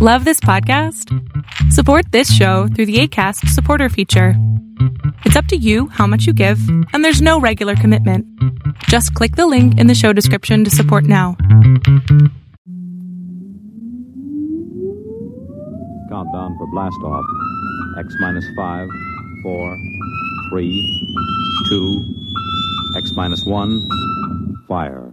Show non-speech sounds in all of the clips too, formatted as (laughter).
Love this podcast? Support this show through the ACAST supporter feature. It's up to you how much you give, and there's no regular commitment. Just click the link in the show description to support now. Countdown for blast off. X minus five, four, three, two, X minus one, fire.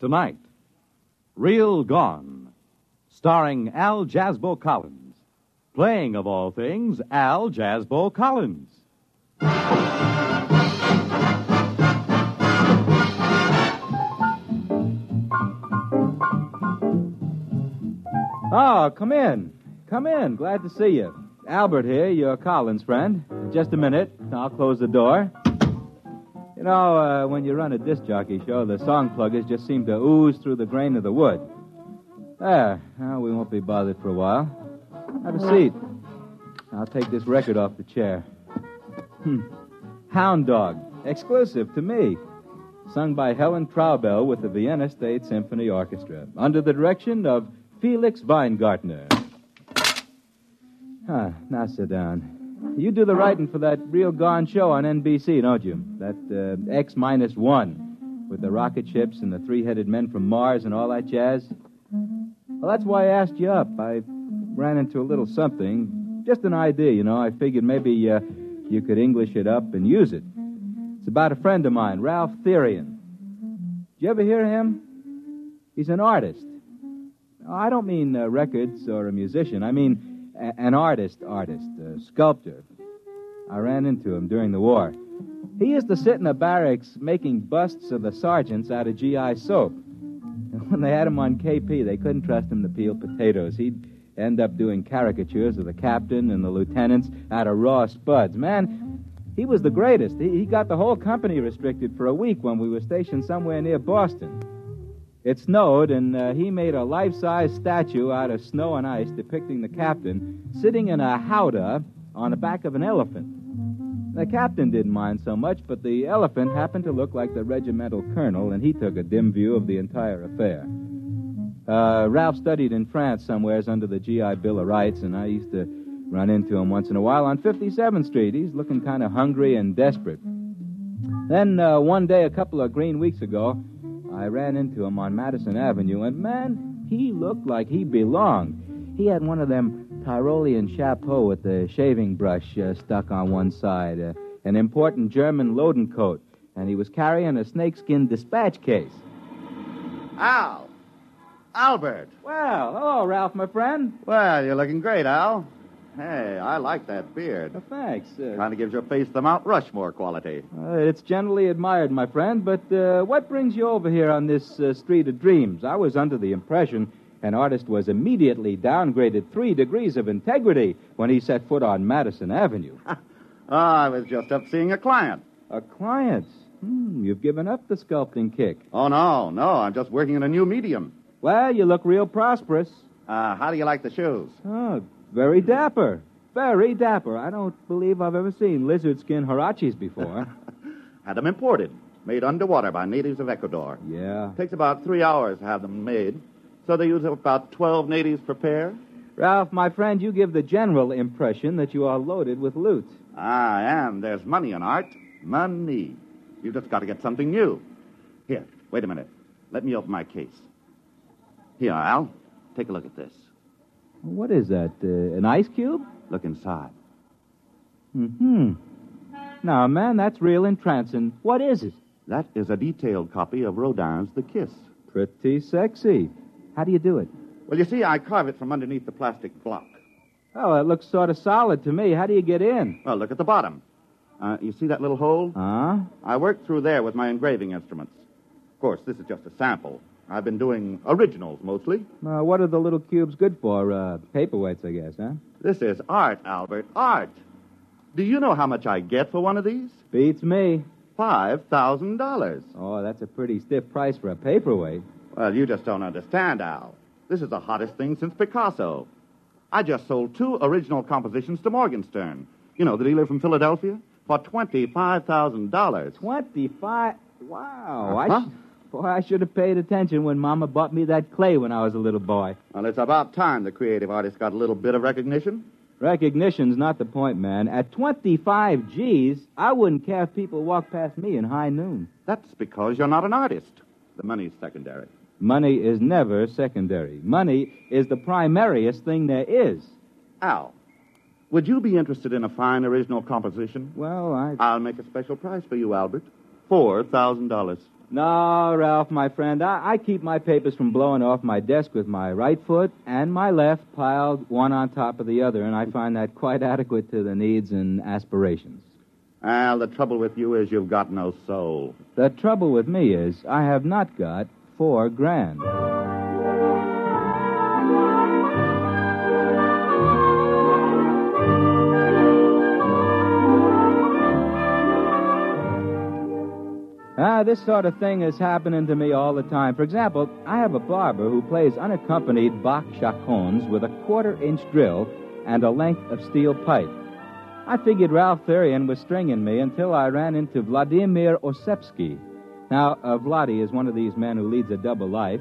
Tonight, Real Gone, starring Al Jazzbo Collins, playing, of all things, Al Jazzbo Collins. Oh, come in. Come in. Glad to see you. Albert here, your Collins friend. Just a minute. I'll close the door. You know, uh, when you run a disc jockey show, the song pluggers just seem to ooze through the grain of the wood. There. We won't be bothered for a while. Have a seat. I'll take this record off the chair. Hmm. Hound Dog. Exclusive to me. Sung by Helen Traubel with the Vienna State Symphony Orchestra. Under the direction of Felix Weingartner. Ah, now sit down. You do the writing for that Real Gone show on NBC, don't you? That uh, X minus one with the rocket ships and the three headed men from Mars and all that jazz? Well, that's why I asked you up. I ran into a little something. Just an idea, you know. I figured maybe uh, you could English it up and use it. It's about a friend of mine, Ralph Therian. Did you ever hear him? He's an artist. I don't mean uh, records or a musician. I mean an artist, artist, a sculptor. I ran into him during the war. He used to sit in the barracks making busts of the sergeants out of GI soap. And when they had him on KP, they couldn't trust him to peel potatoes. He'd end up doing caricatures of the captain and the lieutenants out of raw spuds. Man, he was the greatest. He, he got the whole company restricted for a week when we were stationed somewhere near Boston. It snowed, and uh, he made a life size statue out of snow and ice depicting the captain sitting in a howdah on the back of an elephant. The captain didn't mind so much, but the elephant happened to look like the regimental colonel, and he took a dim view of the entire affair. Uh, Ralph studied in France somewheres under the GI Bill of Rights, and I used to run into him once in a while on 57th Street. He's looking kind of hungry and desperate. Then uh, one day, a couple of green weeks ago, I ran into him on Madison Avenue, and man, he looked like he belonged. He had one of them Tyrolean chapeaux with the shaving brush uh, stuck on one side, uh, an important German loden coat, and he was carrying a snakeskin dispatch case. Al. Albert. Well, hello, Ralph, my friend. Well, you're looking great, Al. Hey, I like that beard. Uh, thanks. Uh, Kind of gives your face the Mount Rushmore quality. uh, it's generally admired, my friend, but uh, what brings you over here on this uh, street of dreams? I was under the impression an artist was immediately downgraded three degrees of integrity when he set foot on Madison Avenue. (laughs) Ah, I was just up seeing a client. A client? Hmm, you've given up the sculpting kick. Oh, no, no, I'm just working in a new medium. Well, you look real prosperous. Uh, how do you like the shoes? Oh, very dapper. Very dapper. I don't believe I've ever seen lizard skin huaraches before. (laughs) Had them imported, made underwater by natives of Ecuador. yeah. Takes about three hours to have them made, so they use about 12 natives per pair. Ralph, my friend, you give the general impression that you are loaded with loot. Ah, I am. There's money in art. Money. You've just got to get something new. Here, wait a minute. Let me open my case. Here, Al. Take a look at this. What is that? Uh, an ice cube? Look inside. Hmm. Now, man, that's real entrancing. What is it? That is a detailed copy of Rodin's The Kiss. Pretty sexy. How do you do it? Well, you see, I carve it from underneath the plastic block. Oh, it looks sort of solid to me. How do you get in? Well, look at the bottom. Uh, you see that little hole? Huh? I worked through there with my engraving instruments. Of course, this is just a sample. I've been doing originals mostly. Uh, what are the little cubes good for? Uh, paperweights, I guess, huh? This is art, Albert. Art. Do you know how much I get for one of these? Beats me. Five thousand dollars. Oh, that's a pretty stiff price for a paperweight. Well, you just don't understand, Al. This is the hottest thing since Picasso. I just sold two original compositions to Morgenstern. You know, the dealer from Philadelphia? For twenty-five thousand dollars. Twenty-five. Wow. Uh-huh. sh- boy, I should have paid attention when Mama bought me that clay when I was a little boy. Well, it's about time the creative artist got a little bit of recognition. Recognition's not the point, man. At 25 G's, I wouldn't care if people walked past me in high noon. That's because you're not an artist. The money's secondary. Money is never secondary. Money is the primariest thing there is. Al, would you be interested in a fine original composition? Well, I. I'll make a special price for you, Albert. Four thousand dollars. No, Ralph, my friend. I, I keep my papers from blowing off my desk with my right foot and my left piled one on top of the other, and I find that quite adequate to the needs and aspirations. Al, the trouble with you is you've got no soul. The trouble with me is I have not got four grand. Ah, this sort of thing is happening to me all the time. For example, I have a barber who plays unaccompanied Bach chaconnes with a quarter inch drill and a length of steel pipe. I figured Ralph Therian was stringing me until I ran into Vladimir Osepsky. Now, uh, Vladi is one of these men who leads a double life.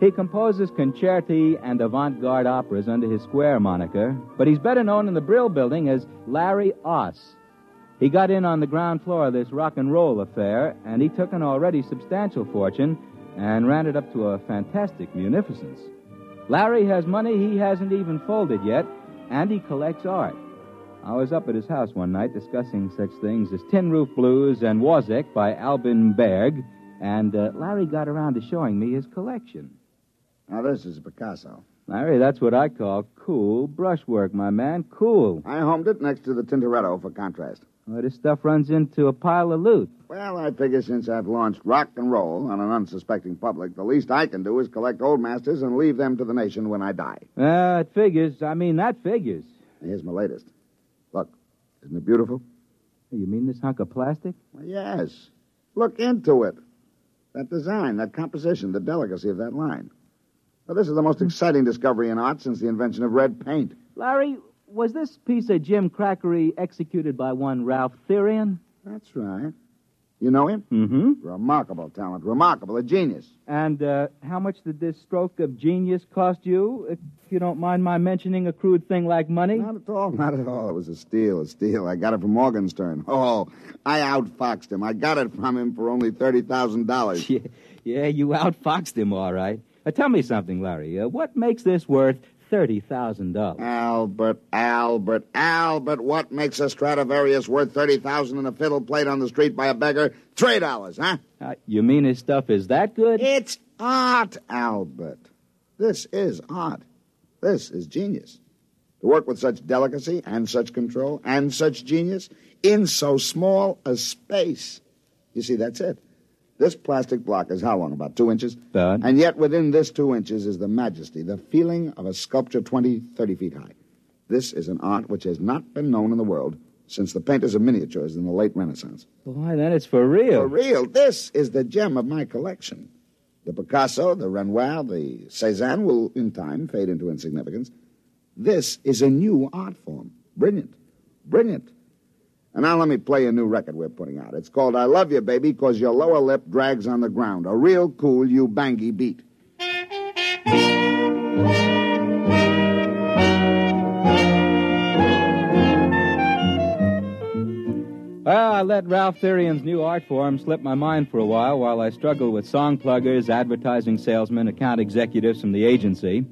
He composes concerti and avant garde operas under his square moniker, but he's better known in the Brill building as Larry Oss. He got in on the ground floor of this rock and roll affair, and he took an already substantial fortune and ran it up to a fantastic munificence. Larry has money he hasn't even folded yet, and he collects art. I was up at his house one night discussing such things as Tin Roof Blues and Wozzeck by Alban Berg, and uh, Larry got around to showing me his collection. Now, this is Picasso. Larry, that's what I call cool brushwork, my man. Cool. I homed it next to the Tintoretto for contrast. Well, this stuff runs into a pile of loot. Well, I figure since I've launched rock and roll on an unsuspecting public, the least I can do is collect old masters and leave them to the nation when I die. Uh, it figures. I mean, that figures. Here's my latest. Look, isn't it beautiful? You mean this hunk of plastic? Well, yes. Look into it. That design, that composition, the delicacy of that line. Well, this is the most exciting discovery in art since the invention of red paint. Larry, was this piece of Jim Crackery executed by one Ralph Therian? That's right. You know him? Mm-hmm. Remarkable talent. Remarkable. A genius. And uh, how much did this stroke of genius cost you, if you don't mind my mentioning a crude thing like money? Not at all, not at all. It was a steal, a steal. I got it from Morgenstern. (laughs) Oh, I outfoxed him. I got it from him for only $30,000. (laughs) Yeah, yeah, you outfoxed him, all right. Uh, tell me something, Larry. Uh, what makes this worth $30,000? Albert, Albert, Albert, what makes a Stradivarius worth 30000 and a fiddle played on the street by a beggar? Three dollars, huh? Uh, you mean his stuff is that good? It's art, Albert. This is art. This is genius. To work with such delicacy and such control and such genius in so small a space. You see, that's it. This plastic block is how long? About two inches? And yet within this two inches is the majesty, the feeling of a sculpture 20, 30 feet high. This is an art which has not been known in the world since the painters of miniatures in the late Renaissance. Boy, then it's for real. For real, this is the gem of my collection. The Picasso, the Renoir, the Cézanne will, in time, fade into insignificance. This is a new art form. Brilliant. Brilliant. And now let me play a new record we're putting out. It's called I Love You, Baby, Cause Your Lower Lip Drags on the Ground. A real cool you bangy beat. Well, I let Ralph Therian's new art form slip my mind for a while while I struggled with song pluggers, advertising salesmen, account executives from the agency.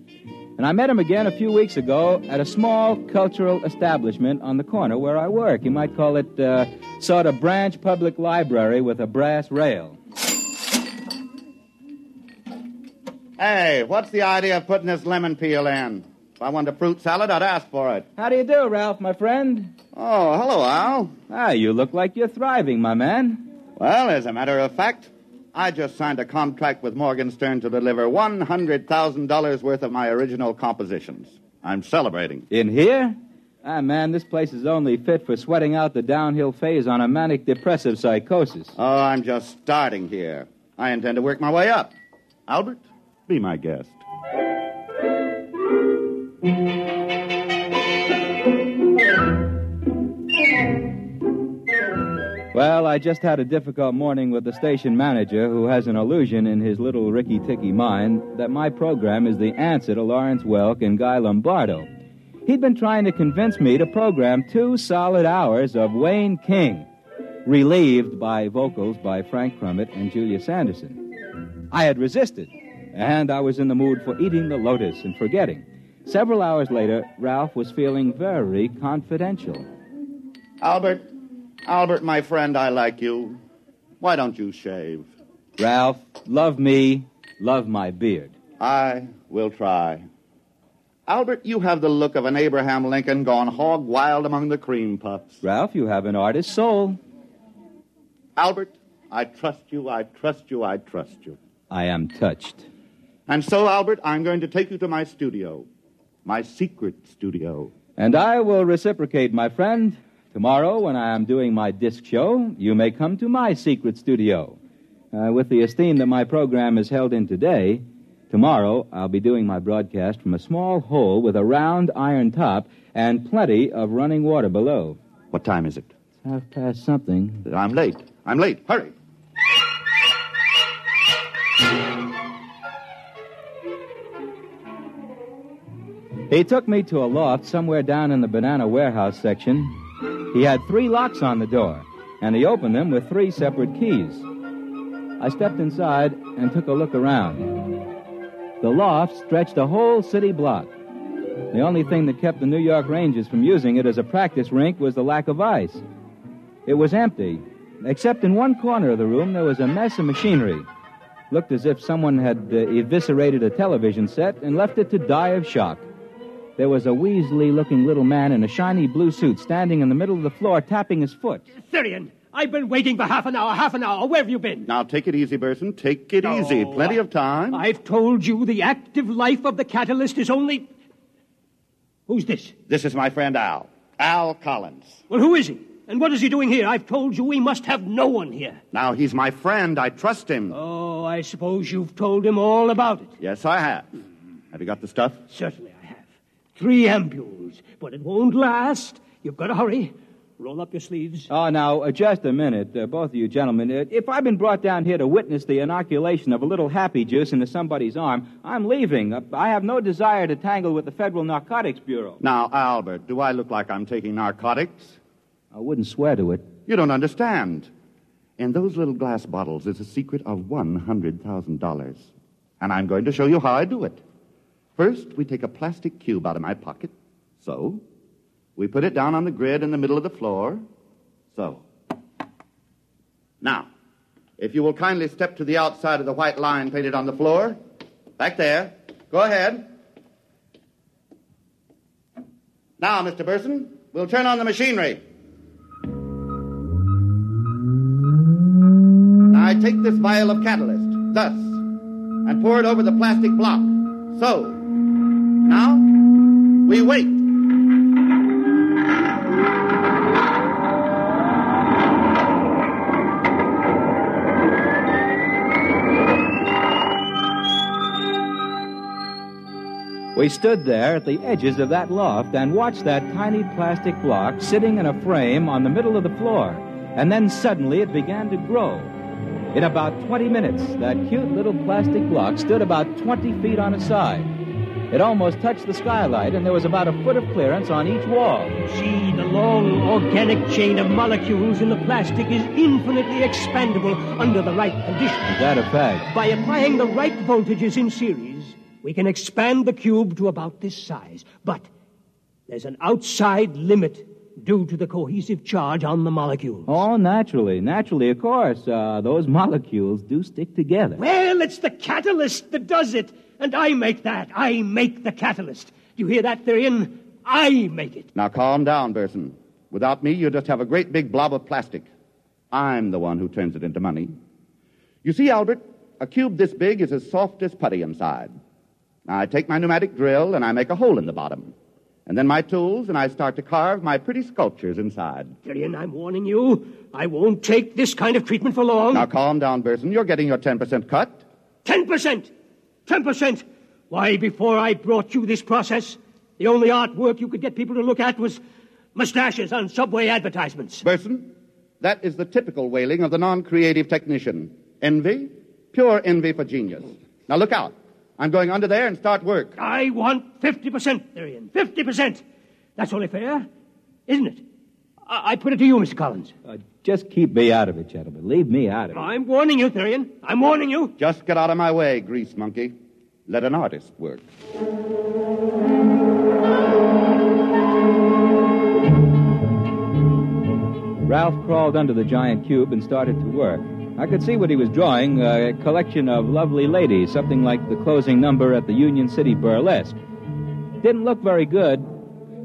And I met him again a few weeks ago at a small cultural establishment on the corner where I work. You might call it uh, sort of branch public library with a brass rail. Hey, what's the idea of putting this lemon peel in? If I wanted a fruit salad, I'd ask for it. How do you do, Ralph, my friend? Oh, hello, Al. Ah, you look like you're thriving, my man. Well, as a matter of fact, I just signed a contract with Morgenstern to deliver $100,000 worth of my original compositions. I'm celebrating. In here? Ah, man, this place is only fit for sweating out the downhill phase on a manic depressive psychosis. Oh, I'm just starting here. I intend to work my way up. Albert, be my guest. Well, I just had a difficult morning with the station manager who has an illusion in his little Ricky Ticky mind that my program is the answer to Lawrence Welk and Guy Lombardo. He'd been trying to convince me to program two solid hours of Wayne King, relieved by vocals by Frank Crumit and Julia Sanderson. I had resisted, and I was in the mood for eating the lotus and forgetting. Several hours later, Ralph was feeling very confidential. Albert, Albert, my friend, I like you. Why don't you shave? Ralph, love me, love my beard. I will try. Albert, you have the look of an Abraham Lincoln gone hog wild among the cream puffs. Ralph, you have an artist's soul. Albert, I trust you, I trust you, I trust you. I am touched. And so, Albert, I'm going to take you to my studio, my secret studio. And I will reciprocate, my friend. Tomorrow, when I am doing my disc show, you may come to my secret studio. Uh, with the esteem that my program is held in today, tomorrow I'll be doing my broadcast from a small hole with a round iron top and plenty of running water below. What time is it? It's half past something. I'm late. I'm late. Hurry. He took me to a loft somewhere down in the banana warehouse section. He had three locks on the door, and he opened them with three separate keys. I stepped inside and took a look around. The loft stretched a whole city block. The only thing that kept the New York Rangers from using it as a practice rink was the lack of ice. It was empty, except in one corner of the room there was a mess of machinery. Looked as if someone had uh, eviscerated a television set and left it to die of shock. There was a weaselly looking little man in a shiny blue suit standing in the middle of the floor tapping his foot. Therian, I've been waiting for half an hour, half an hour. Where have you been? Now, take it easy, Burson. Take it easy. Plenty of time. I've told you the active life of the catalyst is only. Who's this? This is my friend Al. Al Collins. Well, who is he? And what is he doing here? I've told you we must have no one here. Now, he's my friend. I trust him. Oh, I suppose you've told him all about it. Yes, I have. Have you got the stuff? Certainly I have. Three ampules, but it won't last. You've got to hurry. Roll up your sleeves. Oh, now, uh, just a minute, uh, both of you gentlemen. Uh, if I've been brought down here to witness the inoculation of a little happy juice into somebody's arm, I'm leaving. Uh, I have no desire to tangle with the Federal Narcotics Bureau. Now, Albert, do I look like I'm taking narcotics? I wouldn't swear to it. You don't understand. In those little glass bottles is a secret of $100,000. And I'm going to show you how I do it. First, we take a plastic cube out of my pocket. So. We put it down on the grid in the middle of the floor. So. Now, if you will kindly step to the outside of the white line painted on the floor. Back there. Go ahead. Now, Mr. Burson, we'll turn on the machinery. Now, I take this vial of catalyst, thus, and pour it over the plastic block. So. Now, we wait. We stood there at the edges of that loft and watched that tiny plastic block sitting in a frame on the middle of the floor. And then suddenly it began to grow. In about 20 minutes, that cute little plastic block stood about 20 feet on its side. It almost touched the skylight, and there was about a foot of clearance on each wall. See, the long organic chain of molecules in the plastic is infinitely expandable under the right conditions. Is that a fact? By applying the right voltages in series, we can expand the cube to about this size. But there's an outside limit due to the cohesive charge on the molecules. Oh, naturally. Naturally, of course. Uh, those molecules do stick together. Well, it's the catalyst that does it. And I make that. I make the catalyst. Do you hear that, Therian? I make it. Now calm down, Burson. Without me, you just have a great big blob of plastic. I'm the one who turns it into money. You see, Albert, a cube this big is as soft as putty inside. Now, I take my pneumatic drill and I make a hole in the bottom. And then my tools, and I start to carve my pretty sculptures inside. Therian, I'm warning you. I won't take this kind of treatment for long. Now calm down, Burson. You're getting your 10% cut. 10%! 10%! Why, before I brought you this process, the only artwork you could get people to look at was mustaches on subway advertisements. Burson, that is the typical wailing of the non creative technician. Envy, pure envy for genius. Now look out. I'm going under there and start work. I want 50%, Therian. 50%. That's only fair, isn't it? I, I put it to you, Mr. Collins. Uh, just keep me out of it, gentlemen. Leave me out of it. I'm warning you, Therian. I'm warning you. Just get out of my way, grease monkey. Let an artist work. Ralph crawled under the giant cube and started to work. I could see what he was drawing a collection of lovely ladies, something like the closing number at the Union City Burlesque. Didn't look very good.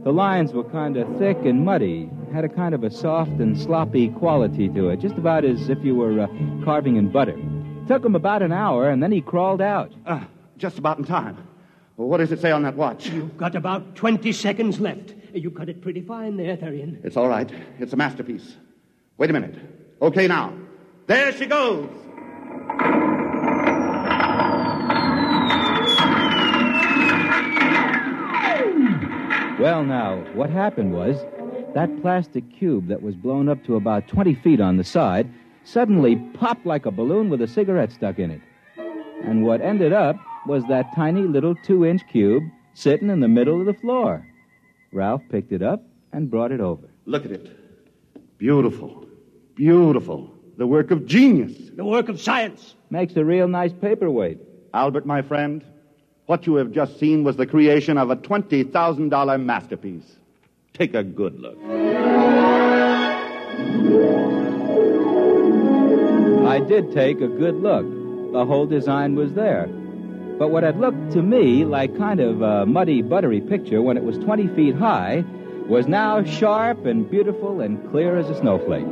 The lines were kind of thick and muddy, had a kind of a soft and sloppy quality to it, just about as if you were uh, carving in butter. Took him about an hour, and then he crawled out. Uh, just about in time. Well, what does it say on that watch? You've got about 20 seconds left. You cut it pretty fine there, Therian. It's all right. It's a masterpiece. Wait a minute. Okay, now. There she goes. Well, now, what happened was that plastic cube that was blown up to about 20 feet on the side suddenly popped like a balloon with a cigarette stuck in it. And what ended up was that tiny little two inch cube sitting in the middle of the floor. Ralph picked it up and brought it over. Look at it. Beautiful. Beautiful. The work of genius. The work of science. Makes a real nice paperweight. Albert, my friend, what you have just seen was the creation of a $20,000 masterpiece. Take a good look. I did take a good look. The whole design was there. But what had looked to me like kind of a muddy, buttery picture when it was 20 feet high was now sharp and beautiful and clear as a snowflake.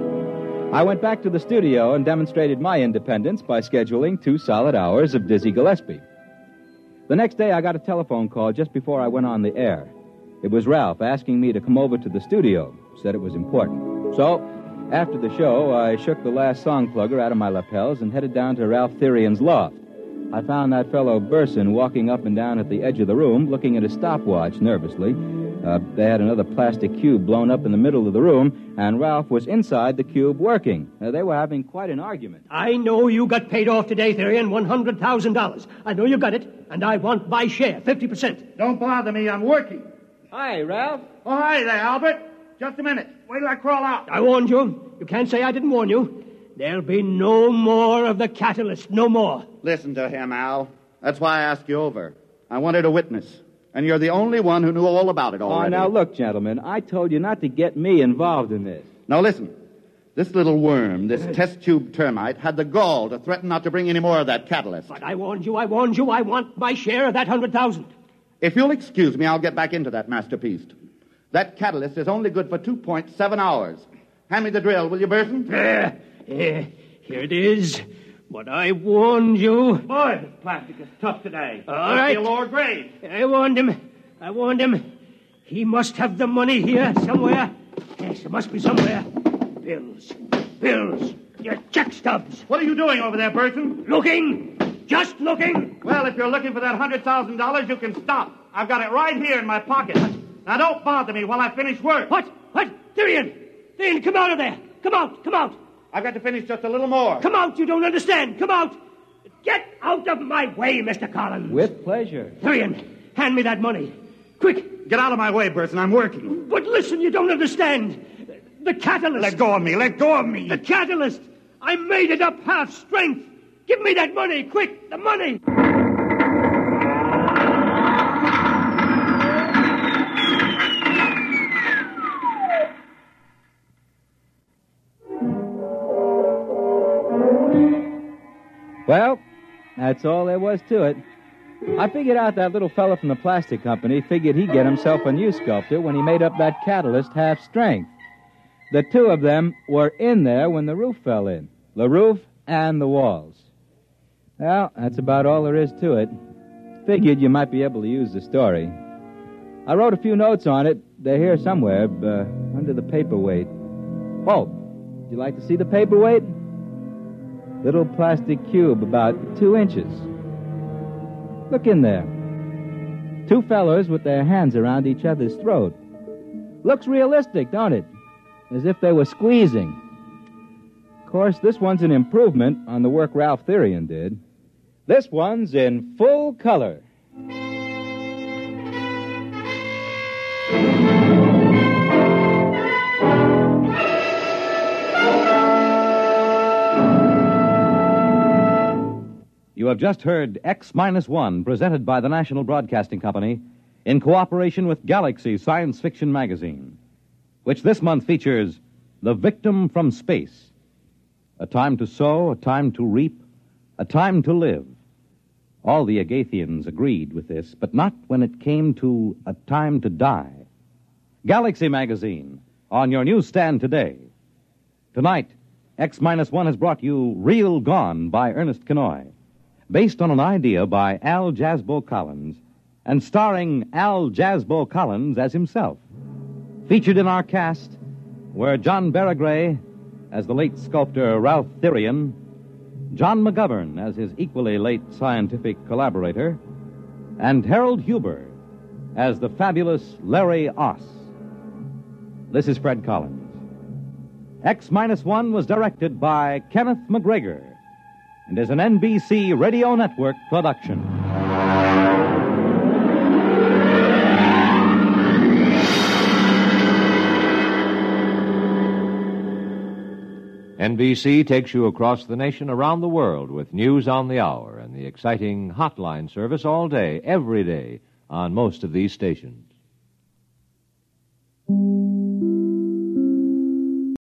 I went back to the studio and demonstrated my independence by scheduling two solid hours of Dizzy Gillespie. The next day, I got a telephone call just before I went on the air. It was Ralph asking me to come over to the studio, said it was important. So, after the show, I shook the last song plugger out of my lapels and headed down to Ralph Therian's loft. I found that fellow Burson walking up and down at the edge of the room, looking at his stopwatch nervously. Uh, they had another plastic cube blown up in the middle of the room, and Ralph was inside the cube working. Uh, they were having quite an argument. I know you got paid off today, Therian, $100,000. I know you got it, and I want my share, 50%. Don't bother me. I'm working. Hi, Ralph. Oh, hi there, Albert. Just a minute. Wait till I crawl out. I warned you. You can't say I didn't warn you. There'll be no more of the catalyst, no more. Listen to him, Al. That's why I asked you over. I wanted a witness. And you're the only one who knew all about it already. Oh, now look, gentlemen, I told you not to get me involved in this. Now listen. This little worm, this (laughs) test tube termite, had the gall to threaten not to bring any more of that catalyst. But I warned you, I warned you, I want my share of that hundred thousand. If you'll excuse me, I'll get back into that masterpiece. That catalyst is only good for 2.7 hours. Hand me the drill, will you, Burton? There, (laughs) eh, there, here it is. But I warned you. Boy, this plastic is tough today. All right. Feel lower grade. I warned him. I warned him. He must have the money here somewhere. Yes, it must be somewhere. Bills. Bills. Your check stubs. What are you doing over there, Burton? Looking. Just looking. Well, if you're looking for that $100,000, you can stop. I've got it right here in my pocket. Now, don't bother me while I finish work. What? What? Therian! Therian, come out of there! Come out! Come out! I've got to finish just a little more. Come out! You don't understand! Come out! Get out of my way, Mr. Collins! With pleasure. Therian, hand me that money. Quick! Get out of my way, Burson. I'm working. But listen, you don't understand. The catalyst. Let go of me. Let go of me. The catalyst. I made it up half strength. Give me that money, quick, the money. Well, that's all there was to it. I figured out that little fella from the plastic company figured he'd get himself a new sculptor when he made up that catalyst half strength. The two of them were in there when the roof fell in the roof and the walls. Well, that's about all there is to it. Figured you might be able to use the story. I wrote a few notes on it. They're here somewhere, uh, under the paperweight. Oh, would you like to see the paperweight? Little plastic cube about two inches. Look in there. Two fellers with their hands around each other's throat. Looks realistic, don't it? As if they were squeezing. Of course, this one's an improvement on the work Ralph Therian did. This one's in full color. You have just heard X Minus One, presented by the National Broadcasting Company in cooperation with Galaxy Science Fiction Magazine, which this month features The Victim from Space. A time to sow, a time to reap, a time to live. All the Agathians agreed with this, but not when it came to a time to die. Galaxy Magazine, on your newsstand today. Tonight, X Minus One has brought you Real Gone by Ernest Kinoy, based on an idea by Al Jazzbo Collins, and starring Al Jazzbo Collins as himself. Featured in our cast were John Baragrey as the late sculptor Ralph Therian, John McGovern as his equally late scientific collaborator, and Harold Huber as the fabulous Larry Oss. This is Fred Collins. X Minus One was directed by Kenneth MacGregor and is an NBC Radio Network production. NBC takes you across the nation, around the world, with news on the hour and the exciting hotline service all day, every day, on most of these stations.